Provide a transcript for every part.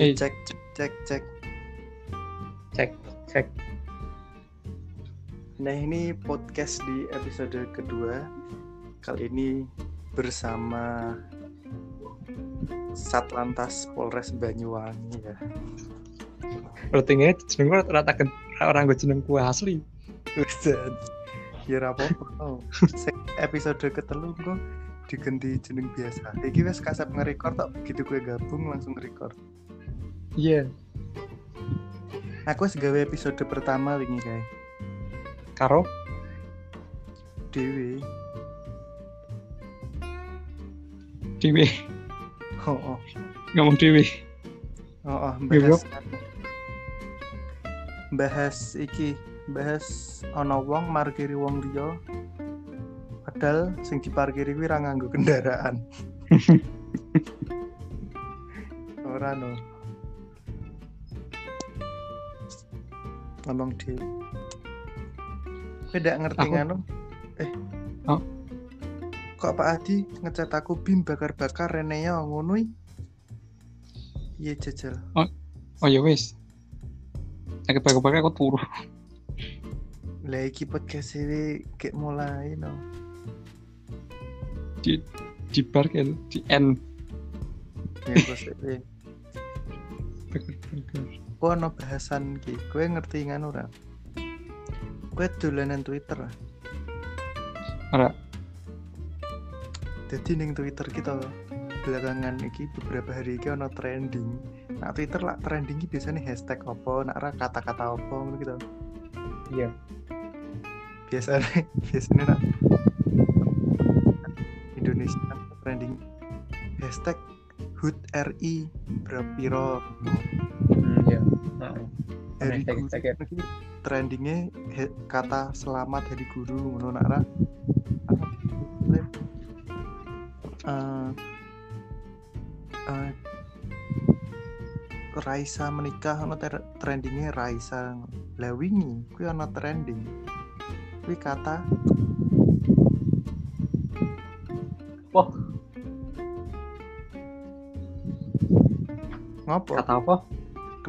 Hey. cek cek cek cek. Cek, cek. Nah ini podcast di episode kedua. Kali ini bersama Satlantas Polres Banyuwangi ya. Jeneng gue rata ke orang gue jeneng gue asli. Kira apa? Oh. Sing episode ketelu kok diganti jeneng biasa. Iki wes kasep nge-record tok begitu gue gabung langsung record. Iya. Aku wes gawe episode pertama wingi kae. Karo Dewi. Dewi. Oh, oh. Ngomong Dewi. Oh, oh, bahas bahas iki bahas ana wong markiri wong liya padahal sing diparkiri kuwi ra nganggo kendaraan ora no ngomong di beda ngerti Aku- nganu eh Oh. kok Pak Adi ngecat aku bim bakar-bakar rene ya ngono i? iya jajal Oh ya wis. Aku pakai aku turu. Lah iki podcast ini kayak mulai no. Di di bar kan di N. Ya terus Kok ono bahasan ki, kowe ngerti ngono ora? Kowe dolanan Twitter. Ora. Jadi ning Twitter kita belakangan iki beberapa hari iki ono trending. Nah Twitter lah trending iki biasanya hashtag apa, nak kata-kata apa ngono gitu. Iya. Biasanya biasanya nak Indonesia kan trending hashtag HUT RI berapiro Hmm, iya. Heeh. hari guru ya. trendingnya he- kata selamat hari guru ngono nak ra Eh, eh, Raisa menikah ono ter- trendingnya Raisa lah wingi kuwi ono trending kuwi kata Wah. ngopo Kata apa?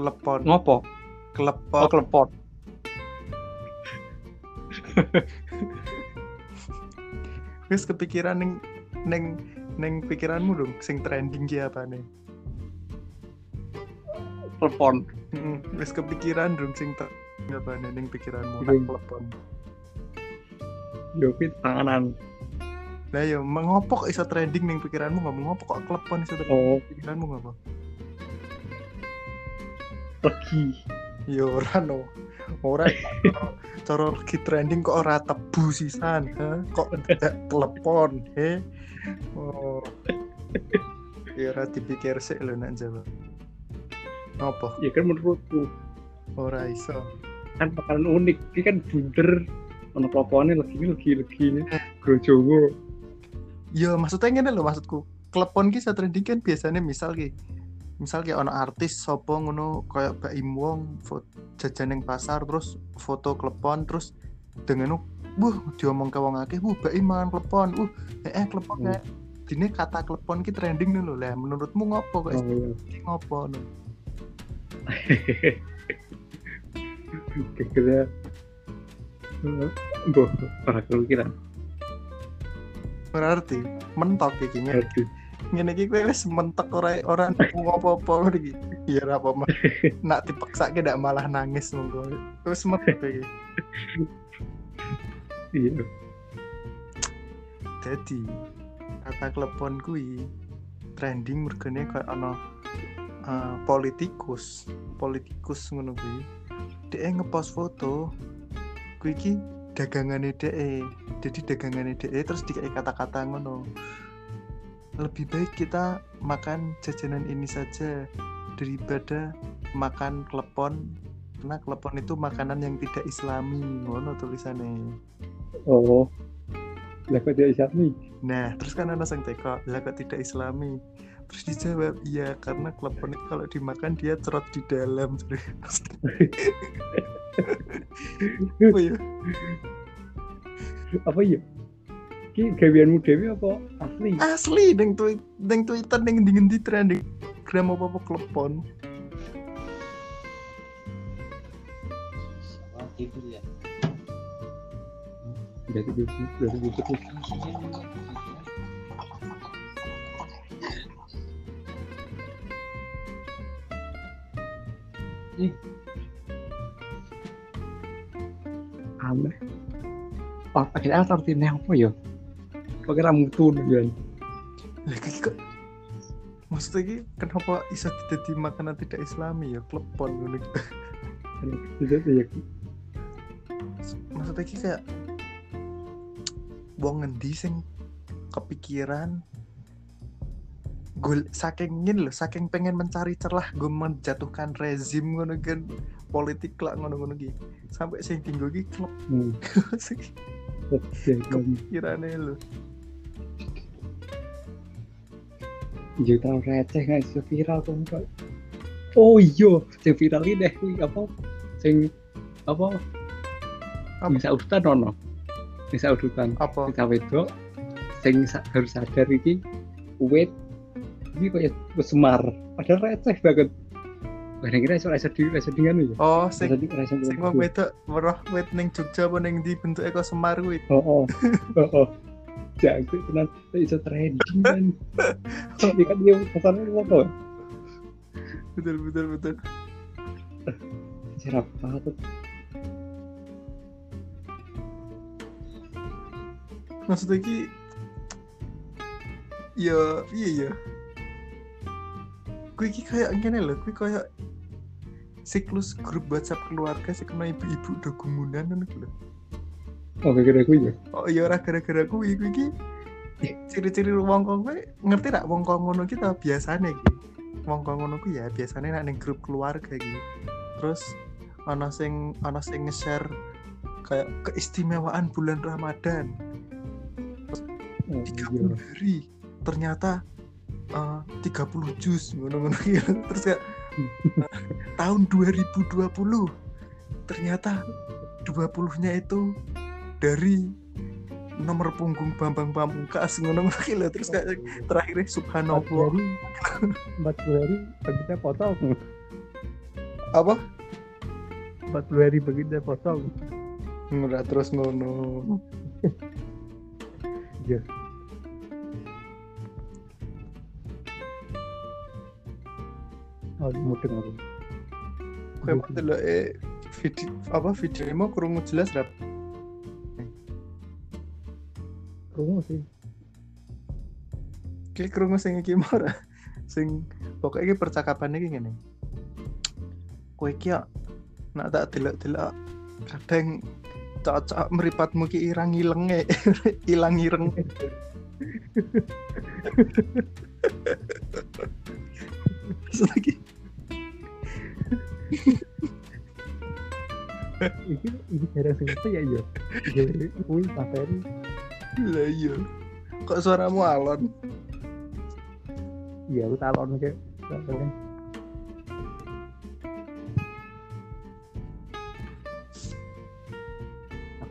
Klepon Ngopo? klepon Oh, kelepot. wis kepikiran neng neng neng pikiranmu dong sing trending ki apa nih Kelepon. Hmm, wis kepikiran dong sing trending apa nih neng pikiranmu Belum. telepon Yo tanganan. lah ya mengopok iso trending neng pikiranmu nggak mengopok kok telepon iso trending Oh, pikiranmu nggak pergi. ya ora no ora cara lagi trending kok ora tebu sisan ha? kok tidak telepon he oh ya ora dipikir sih lo nak jawab apa Ya kan menurutku ora iso kan makanan unik. Ini kan bunder. Ono kelopone lagi lagi lagi. Grojowo. Ya maksudnya ngene lho maksudku. Klepon ki saat trending kan biasanya misal ki misal ki ono artis sopo ngono kayak Mbak Im Wong foto jajan ning pasar terus foto klepon terus dengan buh diomong ke wong akeh buh Mbak Im mangan klepon uh eh, eh klepon Hmm. kayak dine kata klepon ki trending lho lah menurutmu ngopo kok Oh iya. ngopo? No Kira-kira Boh, para kira berarti mentok ngene Aduh, ngene iki kowe wis mentek ora ora ngopo-opo iki ya ora apa mah nak dipaksake ndak malah nangis monggo wis mentek iki iya. Jadi kata klepon kui trending mergane kayak ana eh, politikus, politikus ngono kuwi. Dia ngepost foto kuwi iki dagangane DE. Jadi dagangane DE terus dikai kata-kata ngono. Lebih baik kita makan jajanan ini saja daripada makan klepon karena klepon itu makanan yang tidak islami ngono tulisannya. Oh. Lah kok dia islami? Nah, terus kan ada sang teko, lah kok tidak islami? Terus dijawab, iya karena klepon itu kalau dimakan dia cerot di dalam. oh iya, Apa iya? Ki gaweanmu dewi apa asli? Asli deng tweet deng Twitter deng dingin di trending gram apa-apa klepon. ya. Ih. Oh, akhirnya apa ya? Kok kira mutu ya? lagi kok maksudnya iki kenapa bisa jadi makanan tidak islami ya klepon ngono iki. Itu tuh ya. maksudnya iki kayak wong ngendi sing kepikiran gue saking ingin loh saking pengen mencari celah gue menjatuhkan rezim ngono kan politik lah ngono ngono gitu sampai sing tinggal iki klep Hmm. sing Oke, kan. kirane lo juta receh nggak iso viral tuh kok oh iya sing viral ini deh apa? Sing apa? Apa? bisa urutan ono. Bisa urutan. Apa? Kita wedok. Sing harus sadar iki wait ini kayak semar. Padahal receh banget. Wah, kira iso iso di iso dengan ya. oh sing sing wong wedok weruh wit ning Jogja apa ning di bentuk eko Semar kuwi Oh, oh, oh, oh. Jago tenan iso trending kan. Ini kan dia pesannya apa? betul betul betul Cerap banget. maksudnya ki ya iya ya gue ki kayak gini loh gue kayak siklus grup WhatsApp keluarga sih kena ibu-ibu udah gumunan kan loh Oh, kira gue ya. oh iya ora gara-gara gue gue ki ciri-ciri wong kong gue ngerti tak wong kong ngono kita biasanya ki wong kong ngono ku ya biasanya nak ning grup keluarga ki terus ana sing ana sing nge-share kayak keistimewaan bulan Ramadan Oh, 30 iya. hari ternyata eh, 30 jus ngono-ngono gitu. terus kayak eh, tahun 2020 ternyata 20 nya itu dari nomor punggung Bambang Pamungkas ngono-ngono gitu. terus kayak terakhirnya subhanallah empat puluh hari baginya potong. apa Empat puluh hari baginya potong. nggak terus ngono Iya. Oh, mudeng aku. kayak delok eh video apa video mau kurung jelas rap Krungu sih. kayak kurung sing iki mau ora? sing pokoknya iki percakapan iki ngene kowe iki ya, nak tak delok-delok kadang cocok meripatmu ki irang ilenge ilang ireng Terus lagi Iki iki jarang sing itu ya iya. Jadi kuwi. Lah iya kok suaramu alon Iya, aku talon kayak.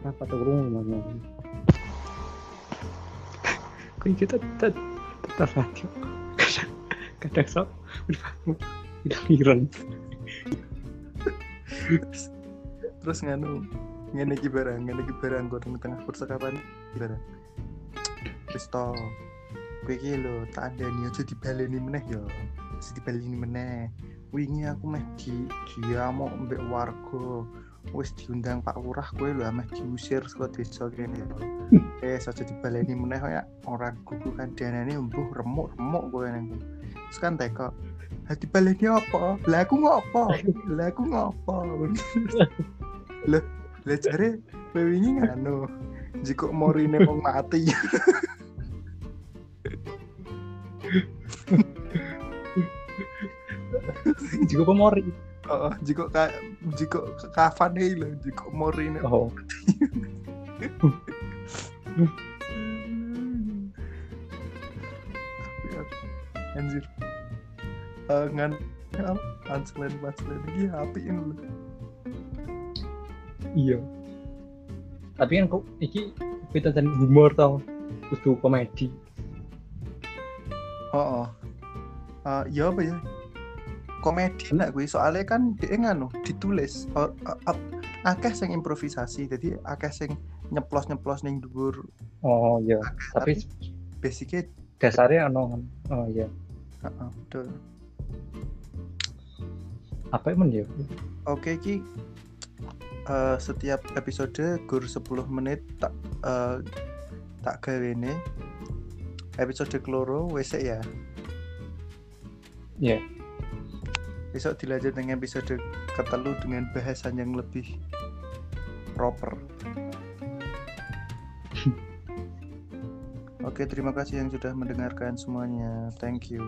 Apa tuh krungu mana? Kuwi kita tetap tetap radio. Kadang kadang sok tidak ireng. terus nganu ngene iki barang ngene iki barang kok tengah tengah percakapan. Barang wis to. Kowe iki lho tak andani aja dibaleni meneh ya. Aja dibaleni meneh. Wingi aku meh di diamuk mbek warga. Wis diundang Pak Lurah kowe lho meh diusir saka desa kene ya. Eh aja dibaleni meneh ya. Ora gugu kan danane embuh remuk-remuk kowe nang terus kan teko. Hati baleni apa? Lah aku ngopo? Lah aku ngopo? Lah lah jare wingi nganu jika morine wong mati. Juga pemori. oh jika ka jika kafan iki lho jika morine Oh, anjir. Eh, ngan punchline iki apiin lho iya. Tapi kan kok iki kita dan humor tau. Kudu komedi. oh, oh. Eh, ya apa ya komedi lah gue soalnya kan dia nganu ditulis Oh, oh, oh, akeh sing improvisasi jadi akeh sing nyeplos nyeplos ning dhuwur oh iya tapi basicnya dasarnya ono kan? oh iya heeh, betul apa emang ya oke ki eh, setiap episode gur 10 menit tak eh, tak gawe ini episode keloro wes ya iya besok dilanjut dengan episode ketelu dengan bahasan yang lebih proper Oke, terima kasih yang sudah mendengarkan semuanya. Thank you.